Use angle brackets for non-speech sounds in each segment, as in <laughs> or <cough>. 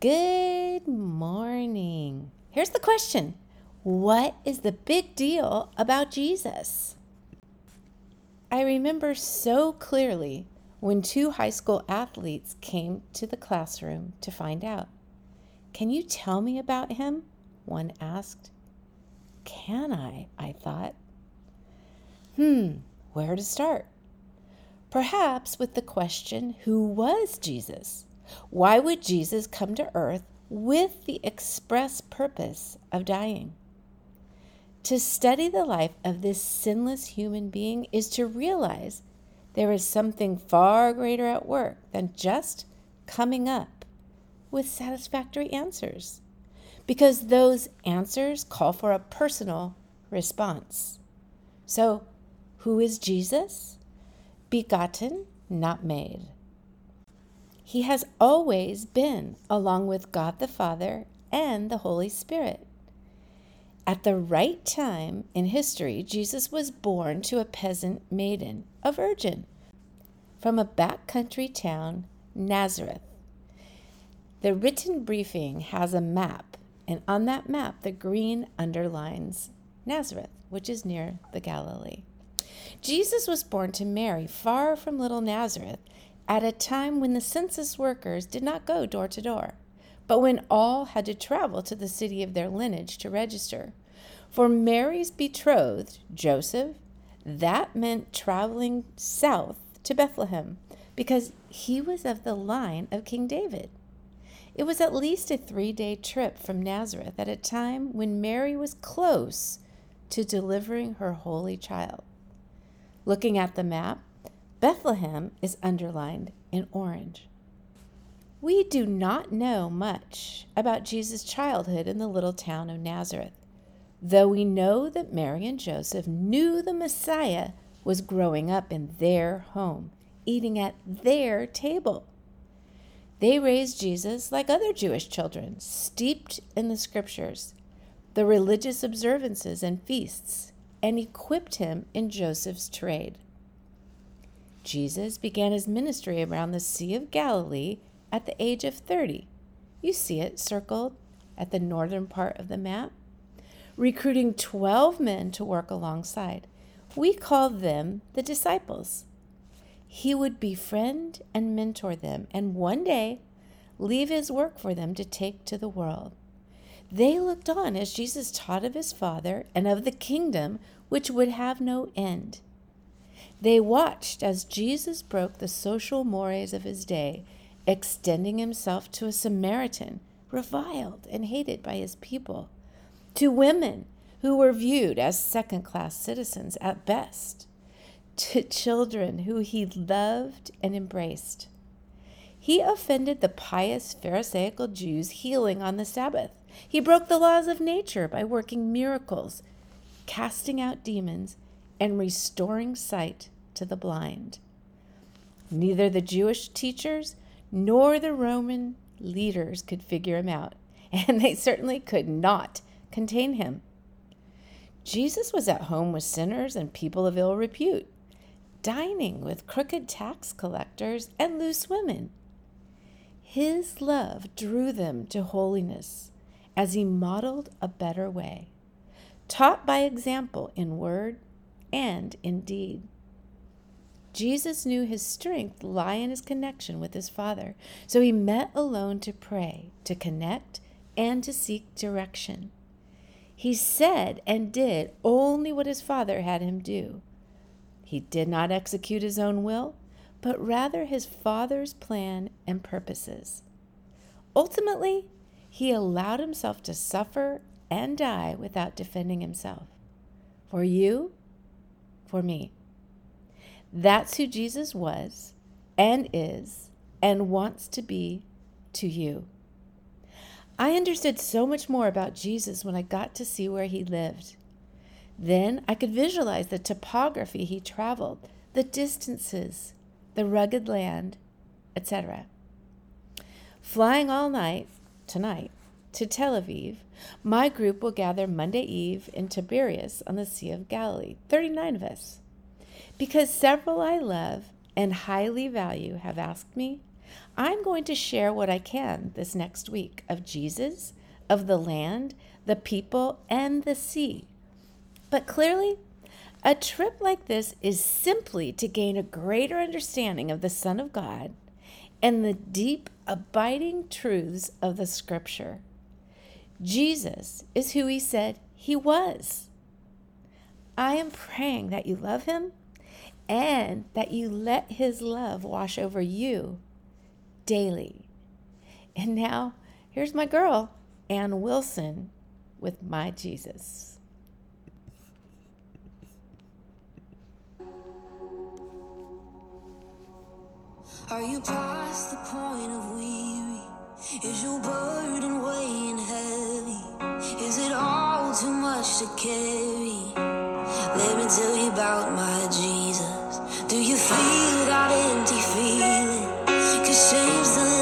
Good morning. Here's the question What is the big deal about Jesus? I remember so clearly when two high school athletes came to the classroom to find out. Can you tell me about him? One asked. Can I? I thought. Hmm, where to start? Perhaps with the question Who was Jesus? Why would Jesus come to earth with the express purpose of dying? To study the life of this sinless human being is to realize there is something far greater at work than just coming up with satisfactory answers, because those answers call for a personal response. So, who is Jesus? Begotten, not made. He has always been, along with God the Father and the Holy Spirit. At the right time in history, Jesus was born to a peasant maiden, a virgin, from a backcountry town, Nazareth. The written briefing has a map, and on that map, the green underlines Nazareth, which is near the Galilee. Jesus was born to Mary far from little Nazareth at a time when the census workers did not go door to door, but when all had to travel to the city of their lineage to register. For Mary's betrothed, Joseph, that meant traveling south to Bethlehem because he was of the line of King David. It was at least a three day trip from Nazareth at a time when Mary was close to delivering her holy child. Looking at the map, Bethlehem is underlined in orange. We do not know much about Jesus' childhood in the little town of Nazareth, though we know that Mary and Joseph knew the Messiah was growing up in their home, eating at their table. They raised Jesus like other Jewish children, steeped in the scriptures, the religious observances and feasts, and equipped him in Joseph's trade. Jesus began his ministry around the Sea of Galilee at the age of 30. You see it circled at the northern part of the map. Recruiting 12 men to work alongside. We call them the disciples. He would befriend and mentor them, and one day leave his work for them to take to the world. They looked on as Jesus taught of his Father and of the kingdom which would have no end. They watched as Jesus broke the social mores of his day, extending himself to a Samaritan, reviled and hated by his people, to women who were viewed as second class citizens at best, to children who he loved and embraced. He offended the pious Pharisaical Jews, healing on the Sabbath. He broke the laws of nature by working miracles, casting out demons, and restoring sight to the blind. Neither the Jewish teachers nor the Roman leaders could figure him out, <laughs> and they certainly could not contain him. Jesus was at home with sinners and people of ill repute, dining with crooked tax collectors and loose women. His love drew them to holiness as he modeled a better way, taught by example in word and in deed. Jesus knew his strength lie in his connection with his Father, so he met alone to pray, to connect, and to seek direction. He said and did only what his Father had him do. He did not execute his own will, but rather his Father's plan and purposes. Ultimately, he allowed himself to suffer and die without defending himself. For you, for me. That's who Jesus was and is and wants to be to you. I understood so much more about Jesus when I got to see where he lived. Then I could visualize the topography he traveled, the distances, the rugged land, etc. Flying all night, tonight, to Tel Aviv, my group will gather Monday Eve in Tiberias on the Sea of Galilee, 39 of us. Because several I love and highly value have asked me, I'm going to share what I can this next week of Jesus, of the land, the people, and the sea. But clearly, a trip like this is simply to gain a greater understanding of the Son of God and the deep, abiding truths of the Scripture. Jesus is who he said he was. I am praying that you love him and that you let his love wash over you daily. And now, here's my girl, Anne Wilson, with My Jesus. Are you past the point of? Is your burden weighing heavy? Is it all too much to carry? Let me tell you about my Jesus. Do you feel that empty feeling? Cause shame's done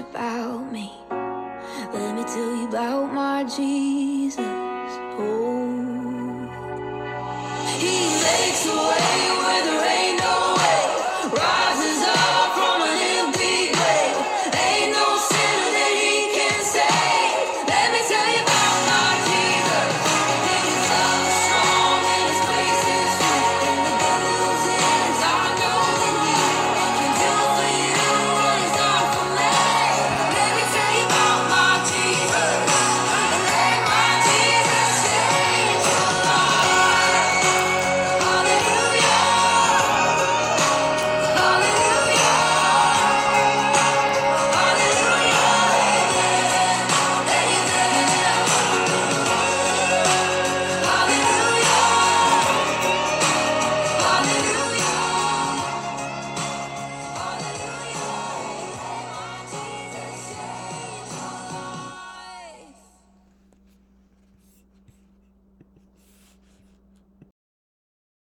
about me? Let me tell you about my Jesus. Oh, He makes a way where there